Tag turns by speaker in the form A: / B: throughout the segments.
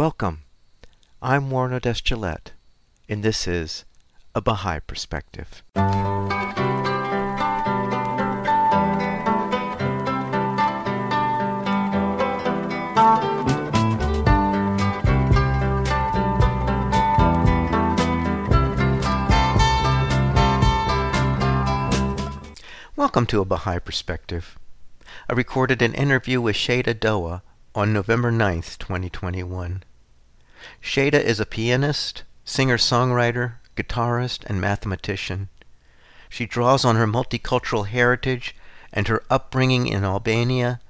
A: Welcome. I'm Warren Odess and this is A Baha'i Perspective. Welcome to A Baha'i Perspective. I recorded an interview with Sheyda Do'a on November 9th, 2021. Sheyda is a pianist, singer-songwriter, guitarist, and mathematician. She draws on her multicultural heritage and her upbringing in Albania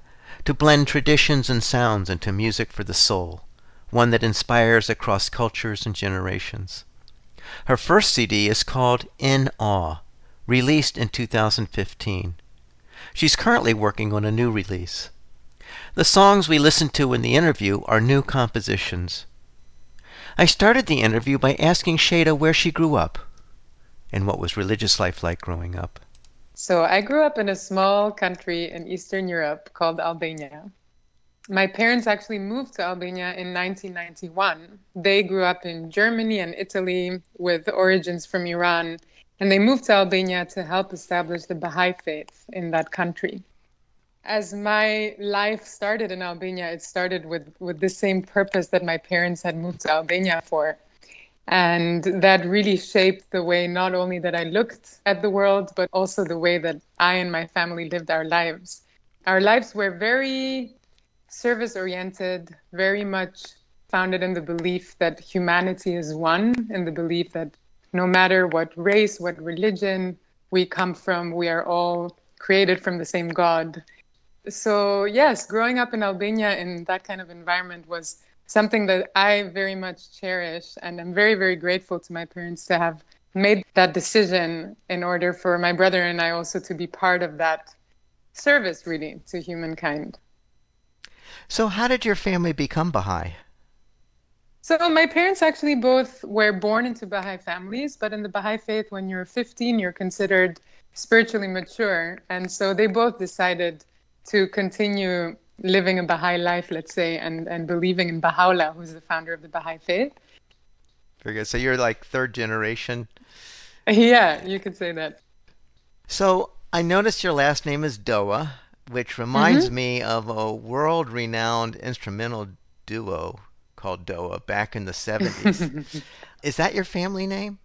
A: to blend traditions and sounds into music for the soul, one that inspires across cultures and generations. Her first CD is called In Awe, released in 2015. She's currently working on a new release. The songs we listened to in the interview are new compositions. I started the interview by asking Sheyda where she grew up and what was religious life like growing up.
B: So, I grew up in a small country in Eastern Europe called Albania. My parents actually moved to Albania in 1991. They grew up in Germany and Italy with origins from Iran, and they moved to Albania to help establish the Baha'i faith in that country as my life started in Albania, it started with, with the same purpose that my parents had moved to Albania for. And that really shaped the way not only that I looked at the world, but also the way that I and my family lived our lives. Our lives were very service oriented, very much founded in the belief that humanity is one, in the belief that no matter what race, what religion we come from, we are all created from the same God so yes, growing up in Albania in that kind of environment was something that I very much cherish, and I'm very very grateful to my parents to have made that decision in order for my brother and I also to be part of that service really to humankind.
A: So how did your family become Baha'i?
B: So my parents actually both were born into Baha'i families, but in the Baha'i faith when you're 15 you're considered spiritually mature and so they both decided to continue living a Baha'i life, let's say, and, and believing in Baha'u'llah, who's the founder of the Baha'i faith.
A: Very good. So you're like third generation?
B: Yeah, you could say that.
A: So I noticed your last name is Do'a, which reminds mm-hmm. me of a world renowned instrumental duo called Do'a back in the 70s. is that your family name?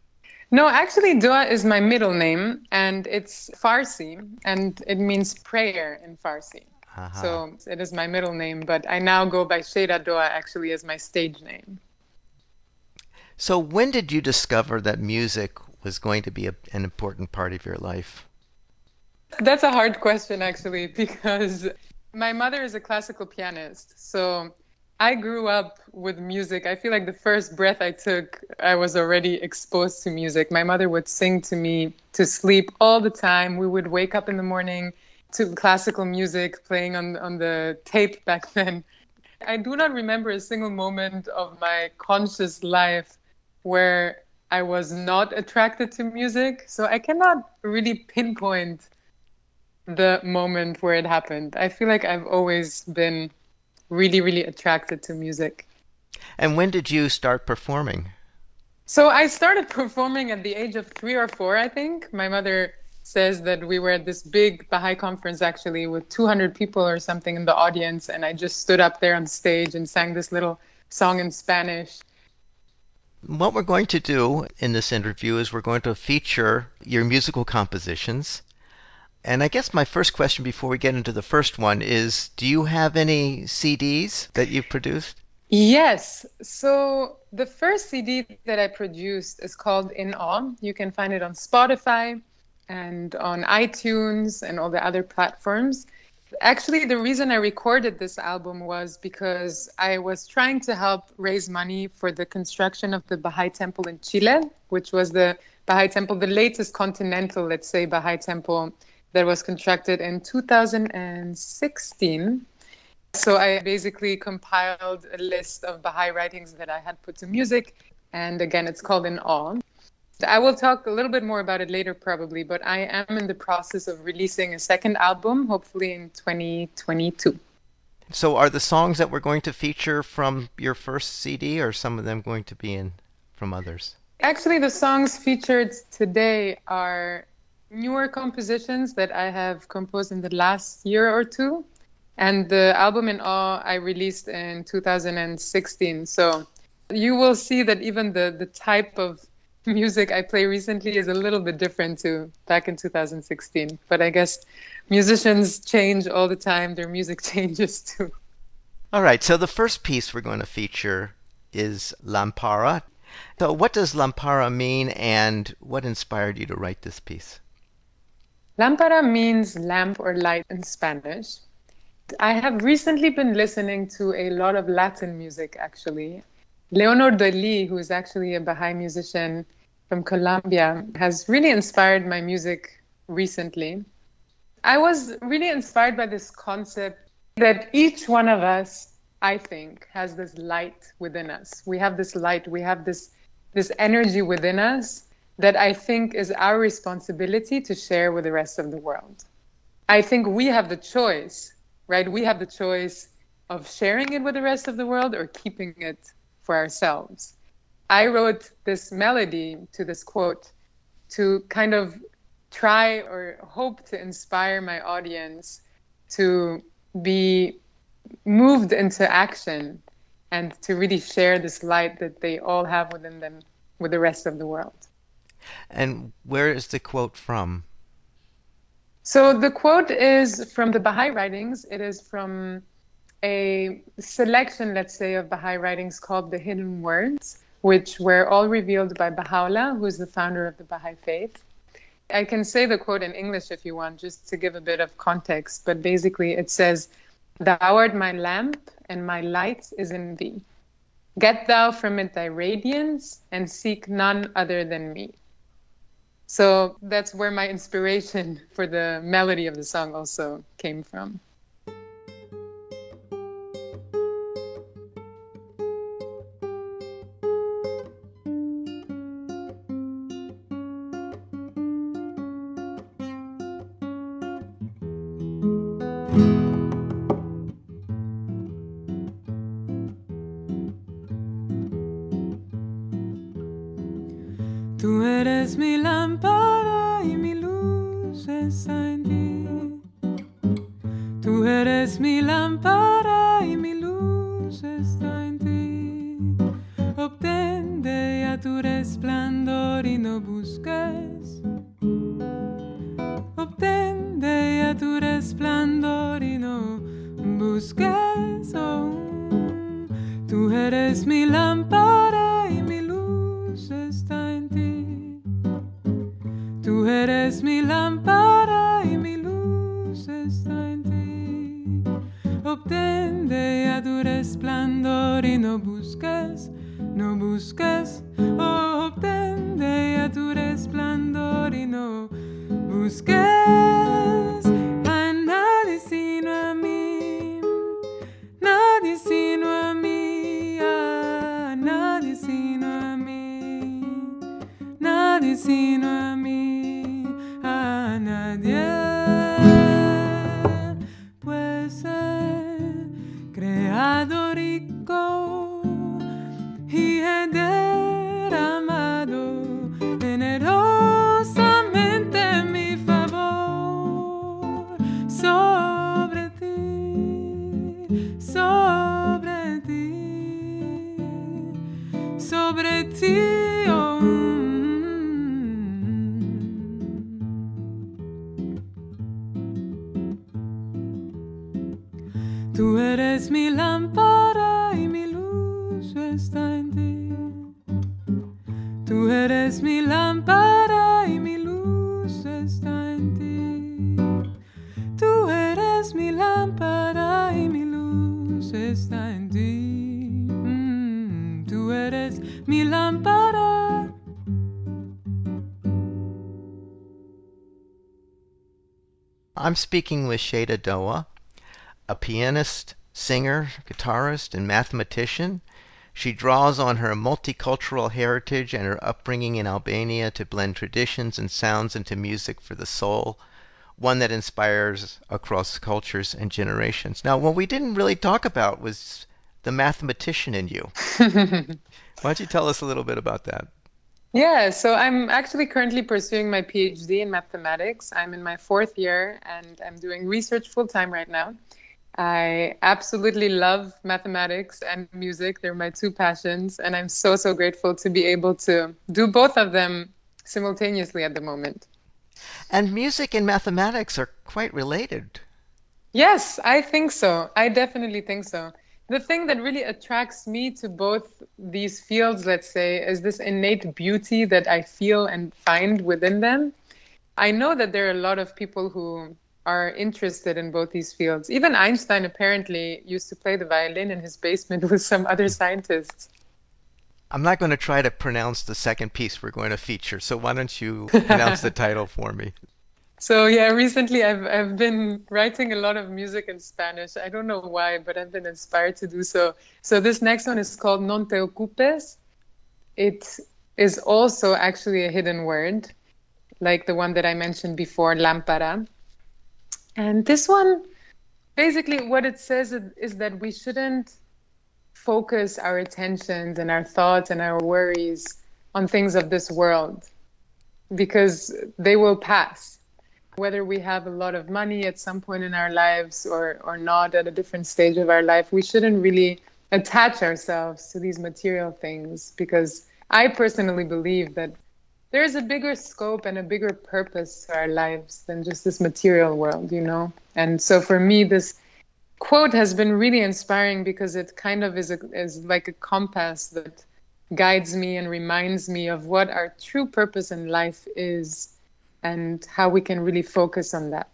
B: No, actually, Do'a is my middle name, and it's Farsi, and it means prayer in Farsi. Uh-huh. So it is my middle name, but I now go by Sheyda Do'a actually as my stage name.
A: So when did you discover that music was going to be a, an important part of your life?
B: That's a hard question, actually, because my mother is a classical pianist. So I grew up with music. I feel like the first breath I took, I was already exposed to music. My mother would sing to me to sleep all the time. We would wake up in the morning to classical music playing on, on the tape back then. I do not remember a single moment of my conscious life where I was not attracted to music. So I cannot really pinpoint the moment where it happened. I feel like I've always been really, really attracted to music.
A: And when did you start performing?
B: So I started performing at the age of three or four, I think. My mother says that we were at this big Baha'i conference actually with 200 people or something in the audience, and I just stood up there on stage and sang this little song in Spanish.
A: What we're going to do in this interview is we're going to feature your musical compositions and I guess my first question before we get into the first one is do you have any CDs that you've produced?
B: Yes. So the first CD that I produced is called In Awe. You can find it on Spotify and on iTunes and all the other platforms. Actually, the reason I recorded this album was because I was trying to help raise money for the construction of the Baha'i Temple in Chile, which was the Baha'i Temple, the latest continental, let's say, Baha'i Temple that was contracted in 2016. So I basically compiled a list of Baha'i writings that I had put to music. And again, it's called In Awe. I will talk a little bit more about it later, probably, but I am in the process of releasing a second album, hopefully in 2022.
A: So, are the songs that we're going to feature from your first CD, or some of them going to be in from others?
B: Actually, the songs featured today are newer compositions that I have composed in the last year or two. And the album In Awe I released in 2016. So you will see that even the, the type of music I play recently is a little bit different to back in 2016. But I guess musicians change all the time, their music changes too.
A: All right, so the first piece we're going to feature is Lampara. So, what does Lampara mean, and what inspired you to write this piece?
B: Lampara means lamp or light in Spanish. I have recently been listening to a lot of Latin music, actually. Leonor Dely, who is actually a Baha'i musician from Colombia, has really inspired my music recently. I was really inspired by this concept that each one of us, I think, has this light within us. We have this light, we have this this energy within us that I think is our responsibility to share with the rest of the world. I think we have the choice, right? We have the choice of sharing it with the rest of the world or keeping it for ourselves. I wrote this melody to this quote to kind of try or hope to inspire my audience to be moved into action and to really share this light that they all have within them with the rest of the world.
A: And where is the quote from?
B: So the quote is from the Baha'i writings. It is from a selection, let's say, of Baha'i writings called the Hidden Words, which were all revealed by Baha'u'llah, who is the founder of the Baha'i faith. I can say the quote in English if you want, just to give a bit of context, but basically it says, Thou art my lamp, and my light is in thee. Get thou from it thy radiance, and seek none other than me. So that's where my inspiration for the melody of the song also came from.
A: I'm speaking with Sheyda Do'a, a pianist, singer, guitarist, and mathematician. She draws on her multicultural heritage and her upbringing in Albania to blend traditions and sounds into music for the soul one that inspires across cultures and generations. Now, what we didn't really talk about was the mathematician in you. Why don't you tell us a little bit about that?
B: Yeah, so I'm actually currently pursuing my PhD in mathematics. I'm in my fourth year and I'm doing research full time right now. I absolutely love mathematics and music. They're my two passions, and I'm so, so grateful to be able to do both of them simultaneously at the moment.
A: And music and mathematics are quite related.
B: Yes, I think so. I definitely think so. The thing that really attracts me to both these fields, let's say, is this innate beauty that I feel and find within them. I know that there are a lot of people who are interested in both these fields. Even Einstein apparently used to play the violin in his basement with some other scientists.
A: I'm not going to try to pronounce the second piece we're going to feature, so why don't you pronounce the title for me?
B: So yeah, recently I've I've been writing a lot of music in Spanish. I don't know why, but I've been inspired to do so. So this next one is called Non te ocupes. It is also actually a hidden word, like the one that I mentioned before, lámpara. And this one, basically, what it says is that we shouldn't focus our attentions and our thoughts and our worries on things of this world because they will pass. Whether we have a lot of money at some point in our lives or, or not at a different stage of our life, we shouldn't really attach ourselves to these material things because I personally believe that there is a bigger scope and a bigger purpose to our lives than just this material world, you know? And so for me, this quote has been really inspiring because it kind of is, a, is like a compass that guides me and reminds me of what our true purpose in life is and how we can really focus on that.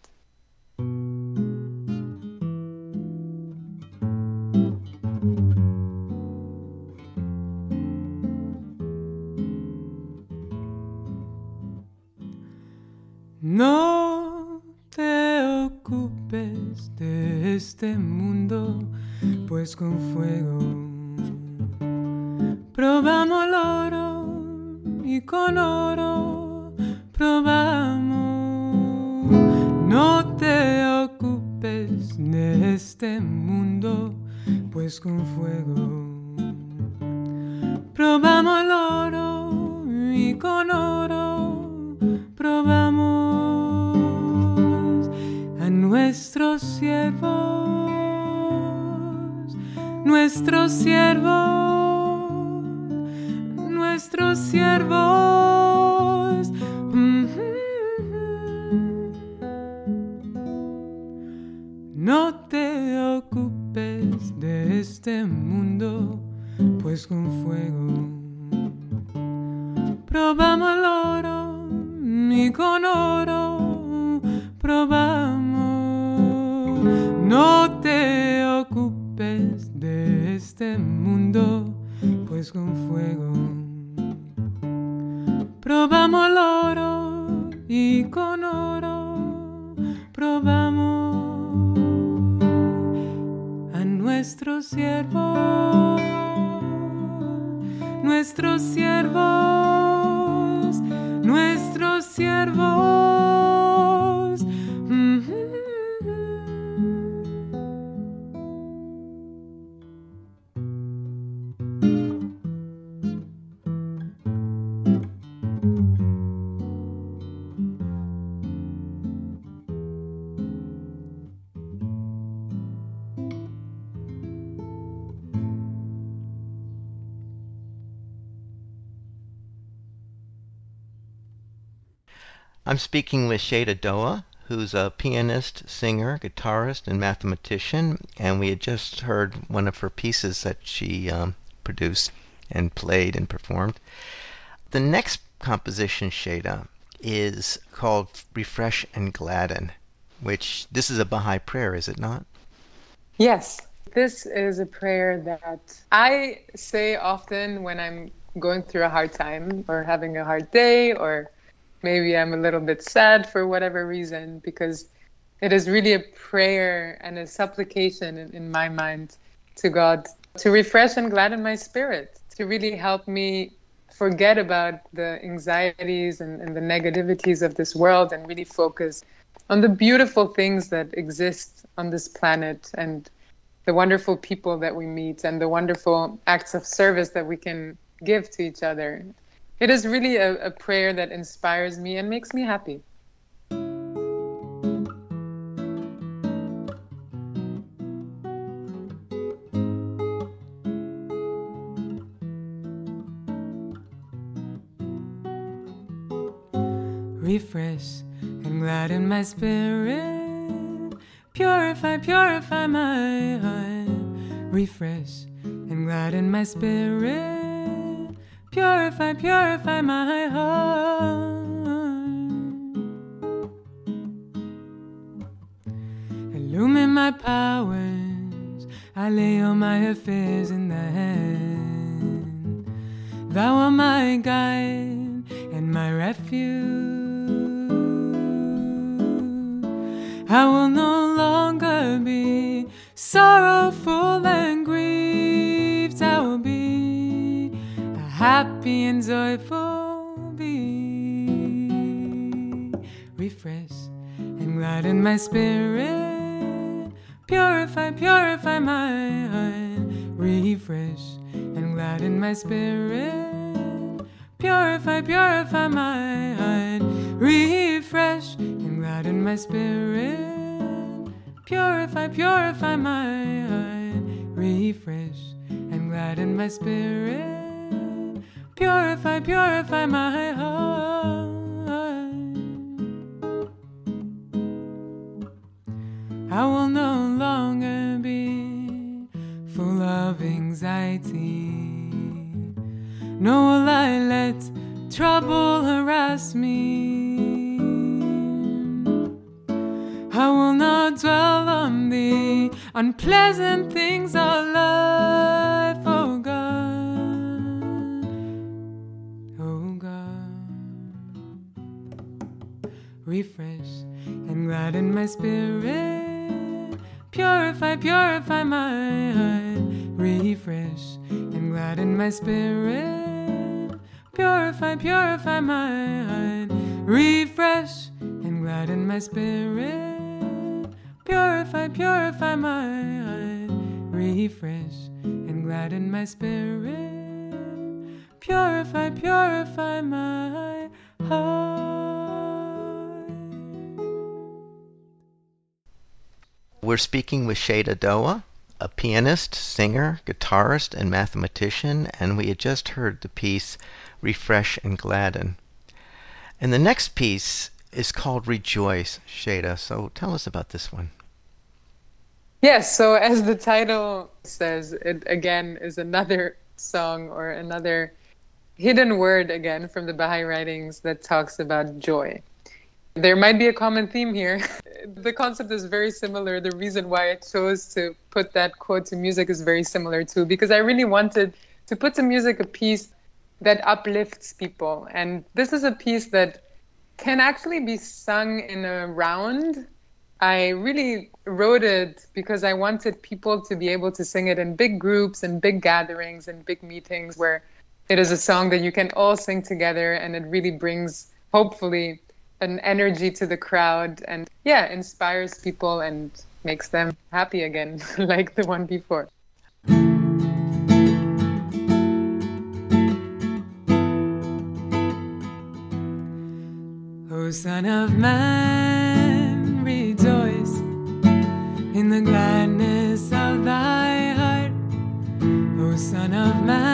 C: No te ocupes de este mundo, pues con fuego probamos el oro y con oro No te ocupes de este mundo, pues con fuego probamos el oro y con oro probamos nuestros siervos, nuestros siervos, con fuego
A: I'm speaking with Sheyda Do'a, who's a pianist, singer, guitarist, and mathematician, and we had just heard one of her pieces that she um, produced and played and performed. The next composition, Sheyda, is called Refresh and Gladden, which this is a Baha'i prayer, is it not?
B: Yes, this is a prayer that I say often when I'm going through a hard time or having a hard day or maybe I'm a little bit sad for whatever reason because it is really a prayer and a supplication in, in my mind to God to refresh and gladden my spirit, to really help me forget about the anxieties and, and the negativities of this world and really focus on the beautiful things that exist on this planet and the wonderful people that we meet and the wonderful acts of service that we can give to each other. It is really a, a prayer that inspires me and makes me happy.
C: refresh and gladden my spirit. Purify, purify my heart. Refresh and gladden my spirit. Purify, purify my heart. Illumine my powers. I lay all my affairs in thy hand. Thou art my guide and my refuge. I will no longer be sorrowful and. Happy and joyful be. Refresh and gladden my spirit. Purify, purify my heart. Refresh and gladden my spirit. Purify, purify my heart. Refresh and gladden my spirit. Purify, purify my heart. Refresh and gladden my spirit. Purify, purify my heart. I will no longer be full of anxiety. Nor will I let trouble harass me. I will not dwell on the unpleasant things of life, oh God, Refresh and gladden my spirit, purify, purify my heart. Refresh and gladden my spirit, purify, purify my heart. Refresh and gladden my spirit. Purify, purify my heart. Refresh and gladden my spirit. Purify, purify my heart.
A: We're speaking with Sheyda Do'a, a pianist, singer, guitarist, and mathematician, and we had just heard the piece Refresh and Gladden. And the next piece is called Rejoice, Sheyda. So tell us about this one.
B: Yes, so as the title says, it again is another song or another hidden word again from the Baha'i writings that talks about joy. There might be a common theme here. the concept is very similar. The reason why I chose to put that quote to music is very similar too, because I really wanted to put to music a piece that uplifts people. And this is a piece that can actually be sung in a round. I really wrote it because I wanted people to be able to sing it in big groups and big gatherings and big meetings where it is a song that you can all sing together and it really brings, hopefully, an energy to the crowd and, yeah, inspires people and makes them happy again, like the one before.
C: Oh, Son of Man, rejoice in the gladness of thy heart. O Son of Man,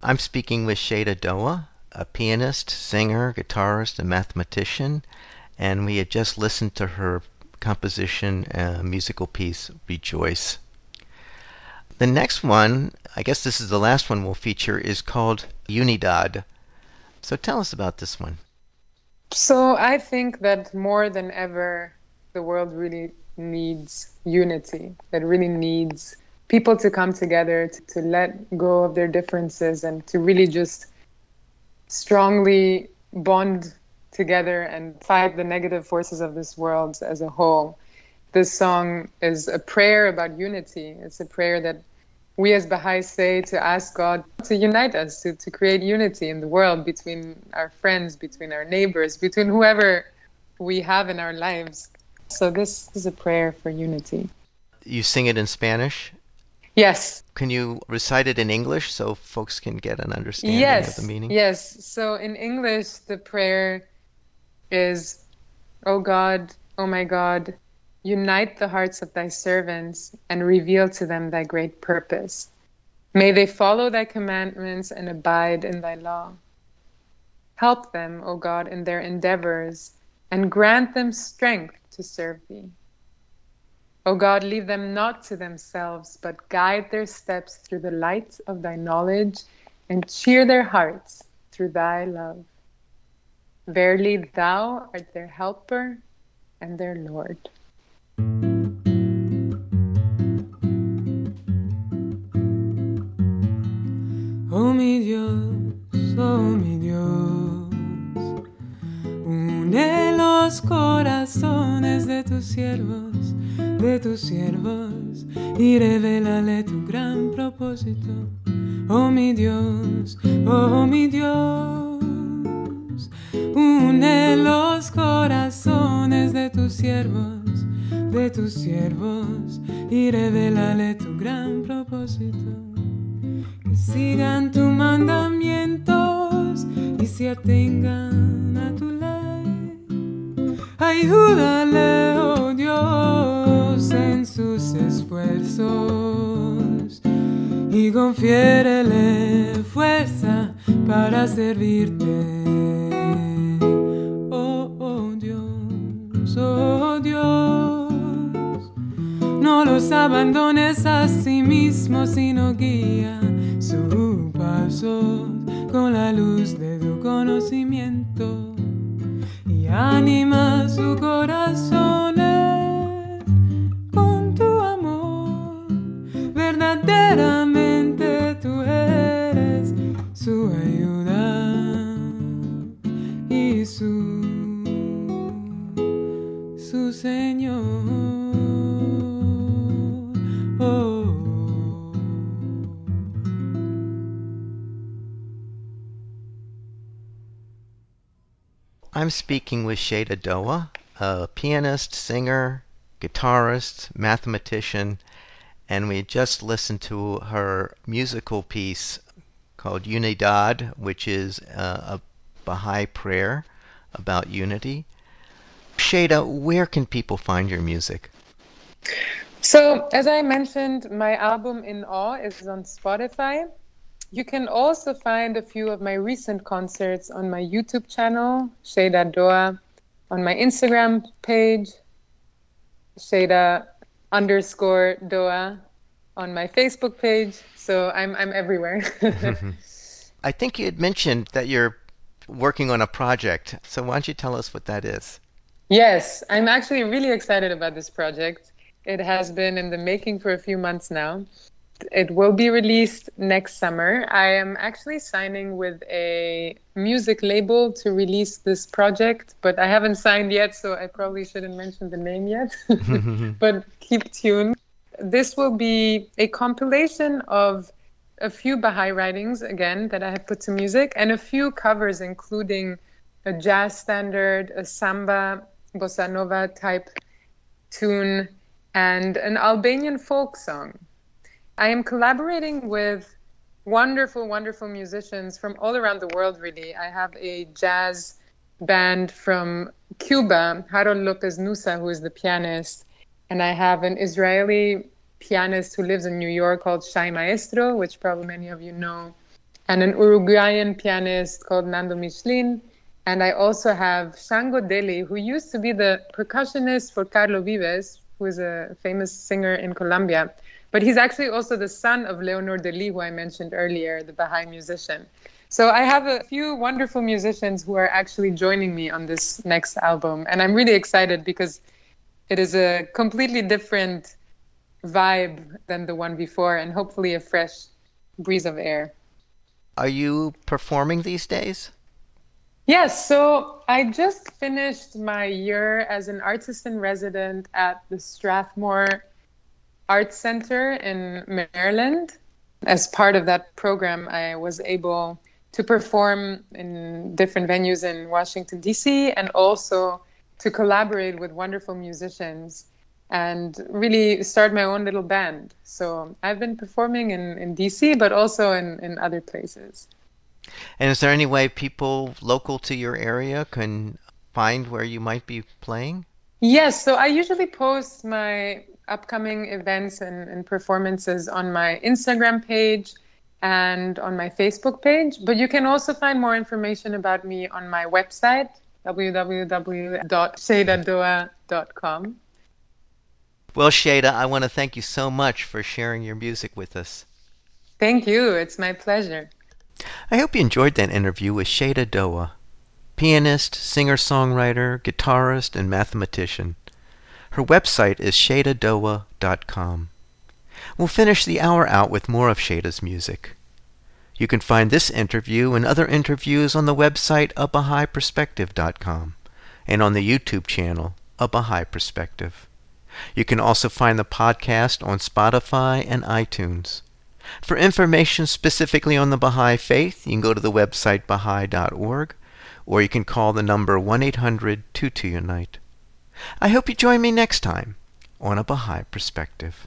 C: I'm speaking with Sheyda Do'a, a pianist, singer, guitarist, and mathematician, and we had just listened to her composition, uh, musical piece, Rejoice. The next one, I guess this is the last one we'll feature, is called Unidad. So tell us about this one.
B: So I think that more than ever, the world really needs unity. It really needs people to come together, to, to let go of their differences, and to really just strongly bond together and fight the negative forces of this world as a whole. This song is a prayer about unity. It's a prayer that we as Baha'is say to ask God to unite us, to, to create unity in the world between our friends, between our neighbors, between whoever we have in our lives. So this is a prayer for unity.
C: You sing it in Spanish.
B: Yes.
C: Can you recite it in English so folks can get an understanding
B: yes.
C: of the meaning?
B: Yes. So in English, the prayer is, "O God, O my God, unite the hearts of thy servants and reveal to them thy great purpose. May they follow thy commandments and abide in thy law. Help them, O God, in their endeavors and grant them strength to serve thee. O God, leave them not to themselves, but guide their steps through the light of thy knowledge and cheer their hearts through thy love. Verily, thou art their helper and their Lord.
D: di revelare tu gran
C: proposito. Sheyda Do'a, a pianist, singer, guitarist, mathematician, and we just listened to her musical piece called Unidad, which is uh, a Baha'i prayer about unity. Sheyda, where can people find your music?
B: So, as I mentioned, my album In Awe is on Spotify. You can also find a few of my recent concerts on my YouTube channel, Sheyda Do'a, on my Instagram page, Sheyda underscore Doa, on my Facebook page. So I'm I'm everywhere. Mm-hmm.
C: I think you had mentioned that you're working on a project. So why don't you tell us what that is?
B: yes, I'm actually really excited about this project. It has been in the making for a few months now. It will be released next summer. I am actually signing with a music label to release this project, but I haven't signed yet, so I probably shouldn't mention the name yet. but keep tuned. This will be a compilation of a few Baha'i writings, again, that I have put to music, and a few covers, including a jazz standard, a samba, bossa nova type tune, and an Albanian folk song. I am collaborating with wonderful, wonderful musicians from all around the world, really. I have a jazz band from Cuba, Harold Lopez Nussa, who is the pianist, and I have an Israeli pianist who lives in New York called Shai Maestro, which probably many of you know, and an Uruguayan pianist called Nando Michelin. And I also have Shango Dely, who used to be the percussionist for Carlos Vives, who is a famous singer in Colombia. But he's actually also the son of Leonor Dely, who I mentioned earlier, the Baha'i musician. So I have a few wonderful musicians who are actually joining me on this next album. And I'm really excited because it is a completely different vibe than the one before and hopefully a fresh breeze of air.
A: Are you performing these days?
B: Yes, so I just finished my year as an artist in resident at the Strathmore Art Center in Maryland. As part of that program, I was able to perform in different venues in Washington, D.C., and also to collaborate with wonderful musicians and really start my own little band. So I've been performing in, in DC, but also in, in other places.
A: And is there any way people local to your area can find where you might be playing?
B: Yes, so I usually post my upcoming events and, and performances on my Instagram page and on my Facebook page. But you can also find more information about me on my website, www.sheydadoa.com.
A: Well, Sheyda, I want to thank you so much for sharing your music with us.
B: Thank you. It's my pleasure.
A: I hope you enjoyed that interview with Sheyda Do'a, pianist, singer songwriter, guitarist, and mathematician. Her website is sheydadoa.com. We'll finish the hour out with more of Sheyda's music. You can find this interview and other interviews on the website abahaiperspective.com and on the YouTube channel A Baha'i Perspective. You can also find the podcast on Spotify and iTunes. For information specifically on the Baha'i Faith, you can go to the website baha'i.org or you can call the number 1 800 22 Unite. I hope you join me next time on A Baha'i Perspective.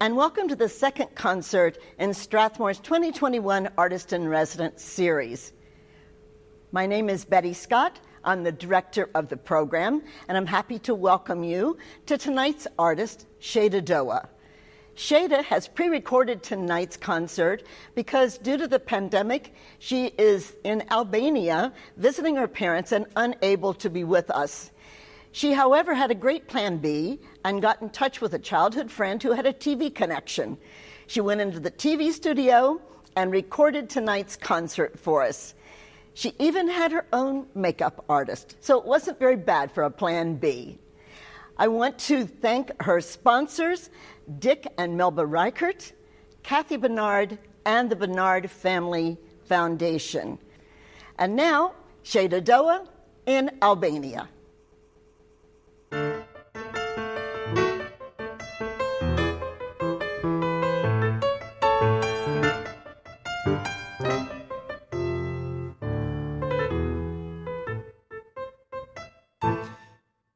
E: And welcome to the second concert in Strathmore's 2021 Artist in Residence series. My name is Betty Scott. I'm the director of the program, and I'm happy to welcome you to tonight's artist, Sheyda Do'a. Sheyda has pre recorded tonight's concert because, due to the pandemic, she is in Albania visiting her parents and unable to be with us. She, however, had a great plan B and got in touch with a childhood friend who had a TV connection. She went into the TV studio and recorded tonight's concert for us. She even had her own makeup artist, so it wasn't very bad for a plan B. I want to thank her sponsors, Dick and Melba Reichert, Kathy Bernard, and the Bernard Family Foundation. And now, Sheyda Do'a in Albania.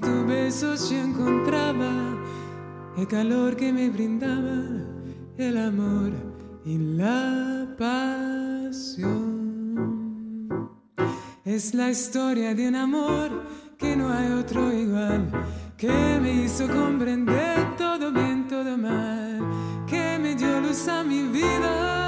C: Tu beso yo encontraba el calor que me brindaba el amor y la pasión. Es la historia de un amor que no hay otro igual, que me hizo comprender todo bien, todo mal, que me dio luz a mi vida,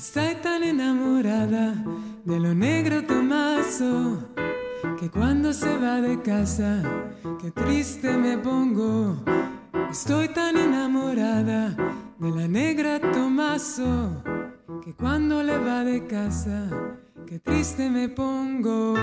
C: Estoy tan enamorada de lo negro Tomaso que cuando se va de casa, qué triste me pongo. Estoy tan enamorada de la negra Tomaso que cuando le va de casa, qué triste me pongo.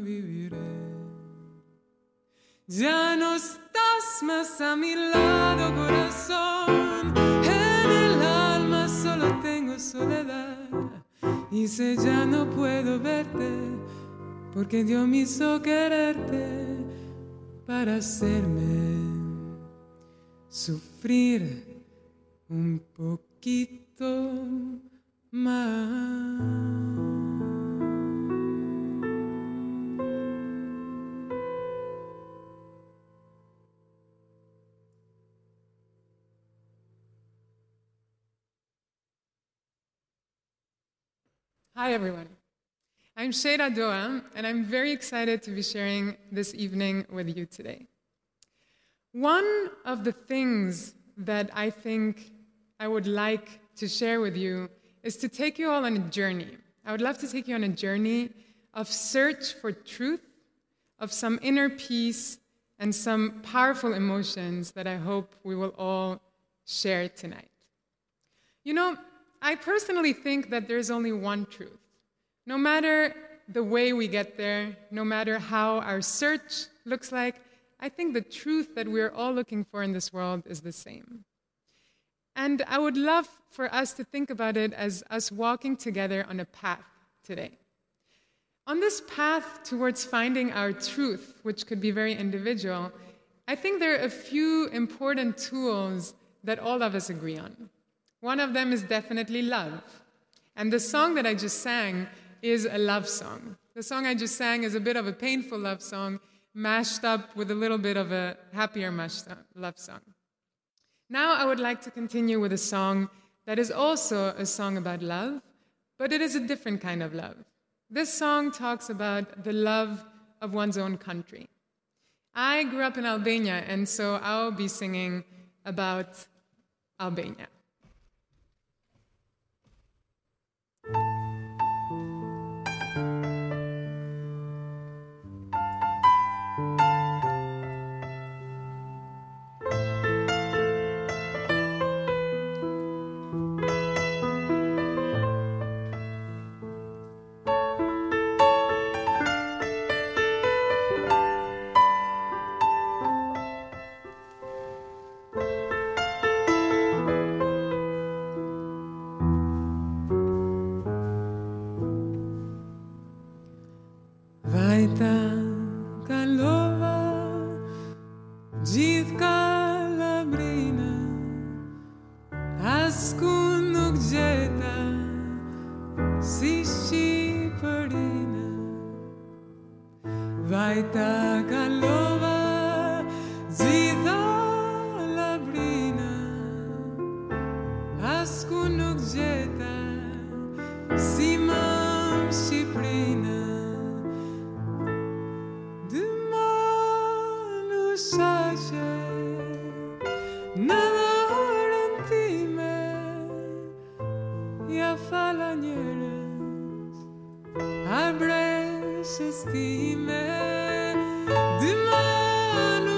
C: Viviré. Ya no estás más a mi lado, corazón. En el alma solo tengo soledad. Y sé ya no puedo verte, porque Dios me hizo quererte para hacerme sufrir un poquito más. Hi, everyone. I'm Sheyda Do'a, and I'm very excited to be sharing this evening with you today. One of the things that I think I would like to share with you is to take you all on a journey. I would love to take you on a journey of search for truth, of some inner peace, and some powerful emotions that I hope we will all share tonight. You know, I personally think that there's only one truth. No matter the way we get there, no matter how our search looks like, I think the truth that we're all looking for in this world is the same. And I would love for us to think about it as us walking together on a path today. On this path towards finding our truth, which could be very individual, I think there are a few important tools that all of us agree on. One of them is definitely love. And the song that I just sang is a love song. The song I just sang is a bit of a painful love song, mashed up with a little bit of a happier love song. Now I would like to continue with a song that is also a song about love, but it is a different kind of love. This song talks about the love of one's own country. I grew up in Albania, and so I'll be singing about Albania. se stime di mano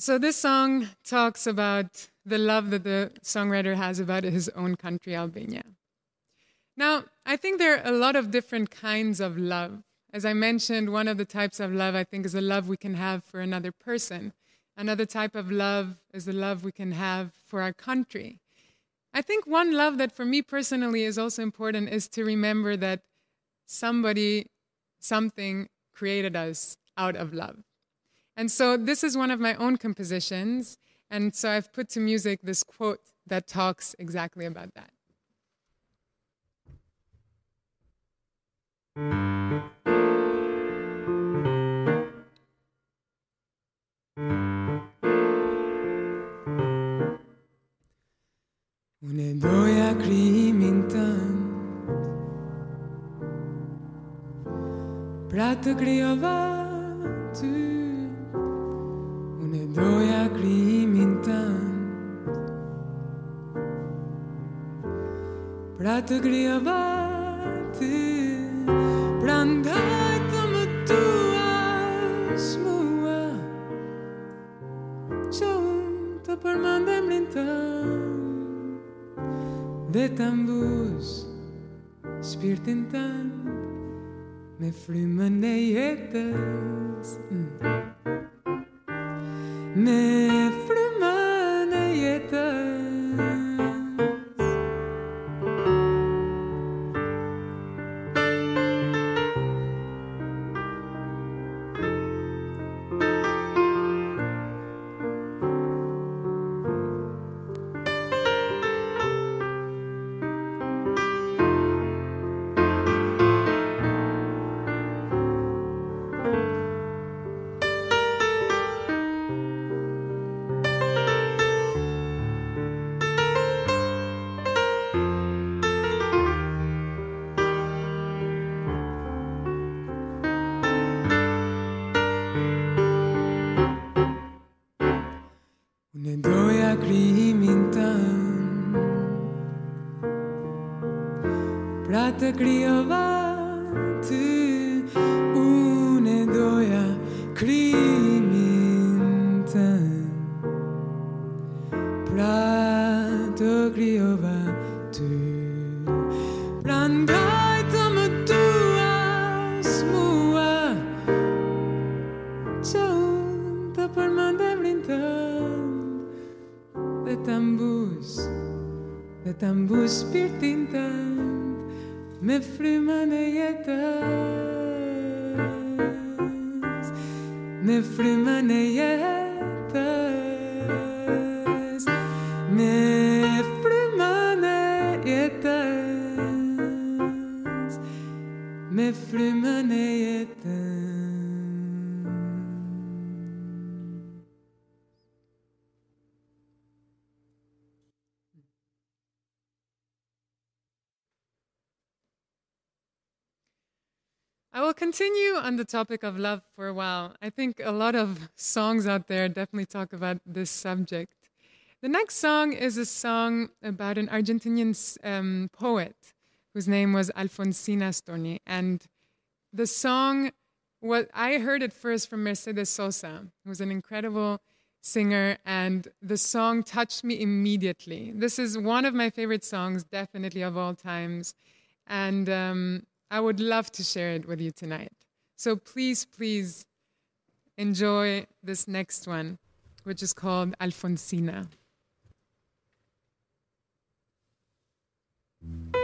C: So this song talks about the love that the songwriter has about his own country, Albania. Now, I think there are a lot of different kinds of love. As I mentioned, one of the types of love I think is the love we can have for another person. Another type of love is the love we can have for our country. I think one love that for me personally is also important is to remember that somebody, something created us out of love. And so this is one of my own compositions. And so I've put to music this quote that talks exactly about that. E krimin tënd Pra doja krimin tënd Pra të kryova ty Pra ndaj të më tuash mua Që unë të përmandem rinë tënd Dhe të mbush shpirtin tënd Me frymën e jetës. Mm. Me Pra on the topic of love for a while. I think a lot of songs out there definitely talk about this subject. The next song is a song about an Argentinian um, poet whose name was Alfonsina Storni. And the song, what I heard it first from Mercedes Sosa, who's an incredible singer, and the song touched me immediately. This is one of my favorite songs, definitely of all times. And um, I would love to share it with you tonight. So please, please enjoy this next one, which is called Alfonsina. por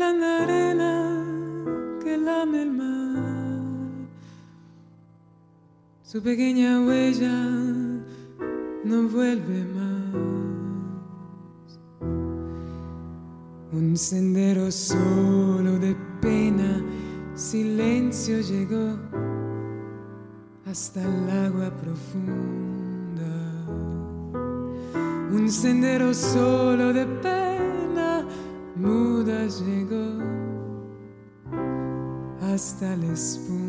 C: blanda arena que lame el mar. Su pequeña huella no vuelve más. Un sendero solo de pena, silencio llegó hasta el agua profunda. Un sendero solo de pena, muda llegó hasta la espuma.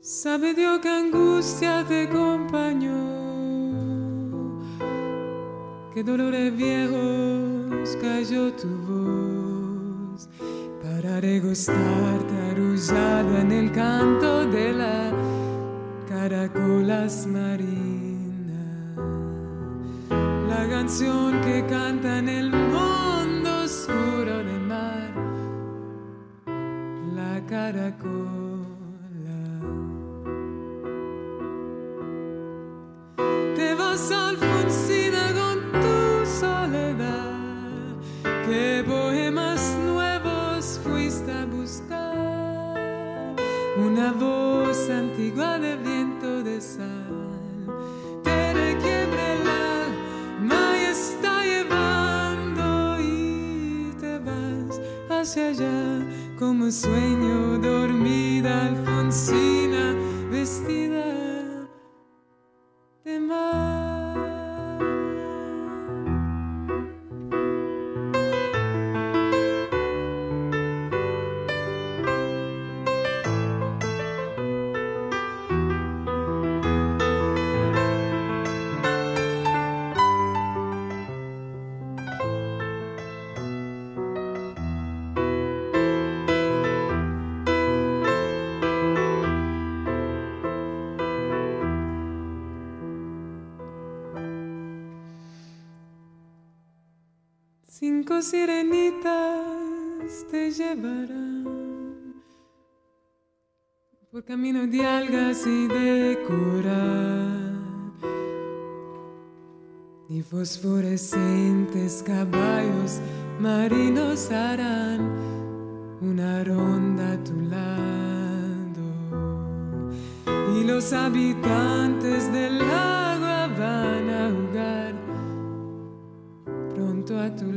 C: Sabe Dios que angustia te acompañó, que dolores viejos cayó tu voz para regostarte arrullado en el canto de la caracolas marinas. Canción que canta en el mundo oscuro del mar, la caracola. Te vas Alfonsina con tu soledad, como sueño dormida Alfonsina vestida Cinco sirenitas te llevarán por camino de algas y de coral. Y fosforescentes caballos marinos harán una ronda a tu lado. Y los habitantes del agua a tu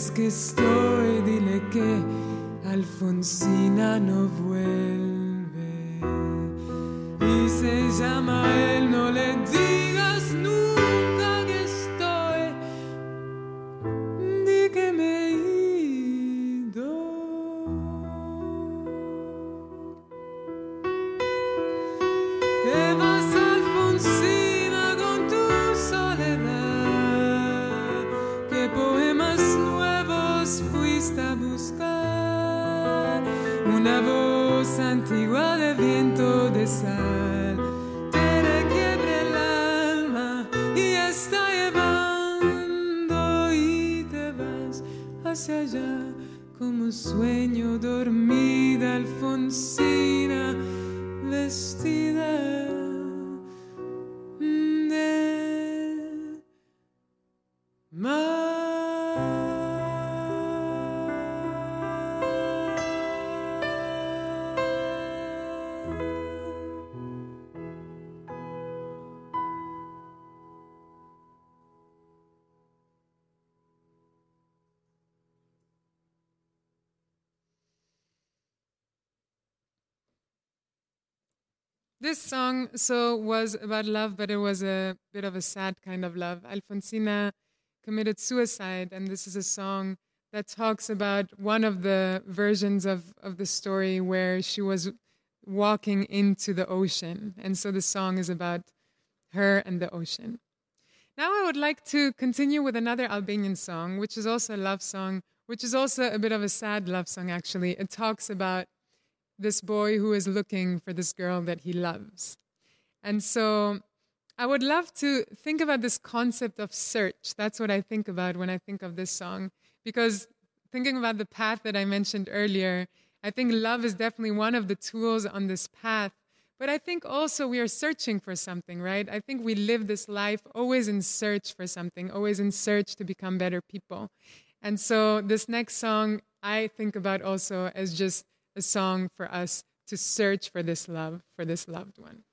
C: que estoy, dile que Alfonsina no vuelve. Y se llama él, no le digas nunca que estoy, di que me he ido. Te vas Alfonsina nuevos fuiste a buscar? Una voz antigua de viento de sal. Te requiebre el alma y está llevando y te vas hacia allá como sueño dormida Alfonsina This song so was about love, but it was a bit of a sad kind of love. Alfonsina committed suicide, and this is a song that talks about one of the versions of, of the story where she was walking into the ocean. And so the song is about her and the ocean. Now I would like to continue with another Albanian song, which is also a love song, which is also a bit of a sad love song, actually. It talks about this boy who is looking for this girl that he loves. And so I would love to think about this concept of search. That's what I think about when I think of this song. Because thinking about the path that I mentioned earlier, I think love is definitely one of the tools on this path. But I think also we are searching for something, right? I think we live this life always in search for something, always in search to become better people. And so this next song I think about also as just a song for us to search for this love, for this loved one.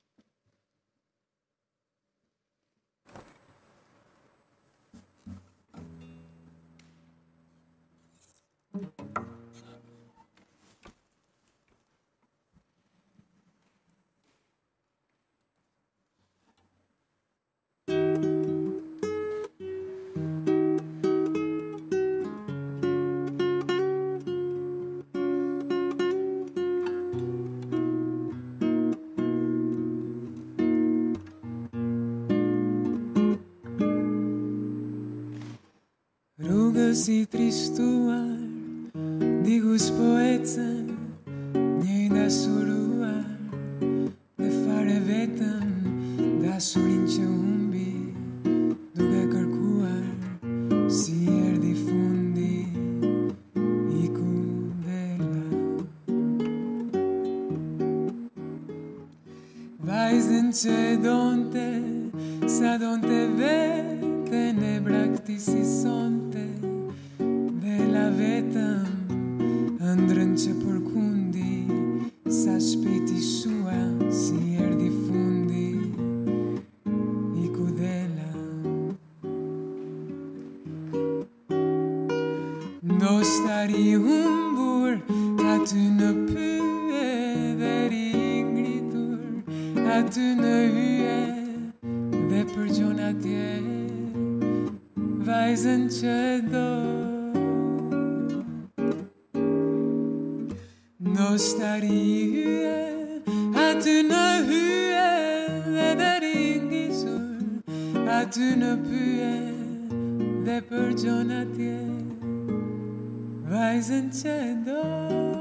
C: Rrugës i tristuar Digus po ecën Një dasuruar Dhe fare vetëm Dasurin që humbi humbur aty në pyje dhe ri ngritur aty në hyje dhe për gjon atje vajzën që do. Ndoshta ri hyje aty në hyje dhe ri ngisur aty në pyje dhe për gjon atje Vajzën që do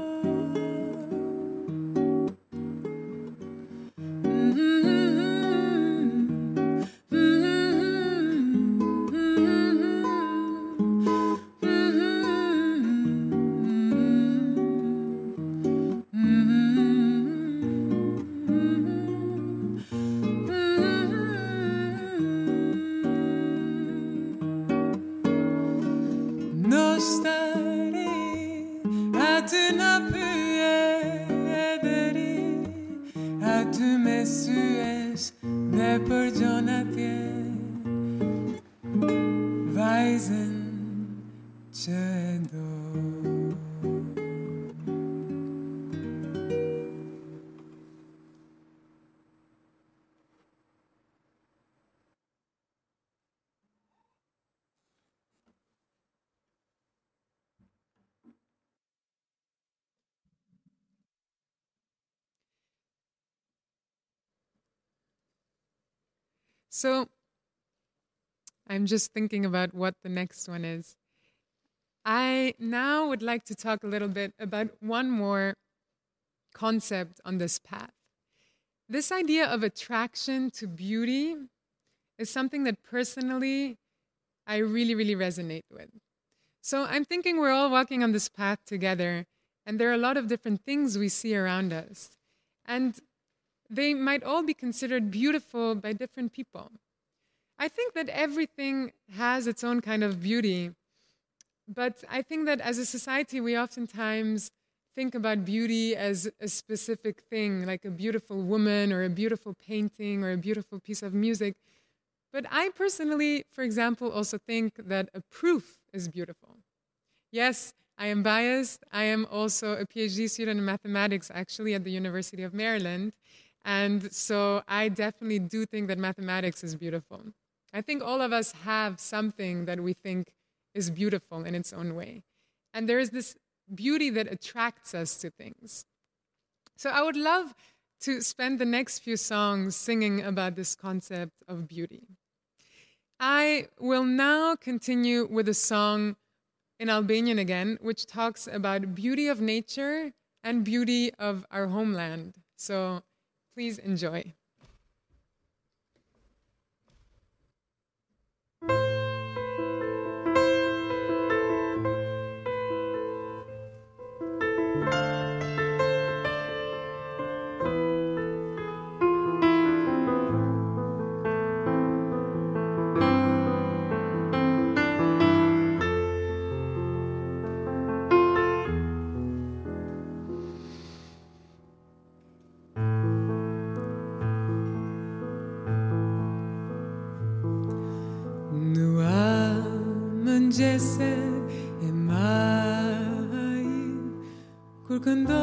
B: So I'm just thinking about what the next one is. I now would like to talk a little bit about one more concept on this path. This idea of attraction to beauty is something that personally I really, really resonate with. So I'm thinking we're all walking on this path together, and there are a lot of different things we see around us. And they might all be considered beautiful by different people. I think that everything has its own kind of beauty, but I think that as a society, we oftentimes think about beauty as a specific thing, like a beautiful woman or a beautiful painting or a beautiful piece of music. But I personally, for example, also think that a proof is beautiful. Yes, I am biased. I am also a PhD student in mathematics, actually, at the University of Maryland. And so I definitely do think that mathematics is beautiful. I think all of us have something that we think is beautiful in its own way. And there is this beauty that attracts us to things. So I would love to spend the next few songs singing about this concept of beauty. I will now continue with a song in Albanian again, which talks about beauty of nature and beauty of our homeland. So Please enjoy.
C: Kur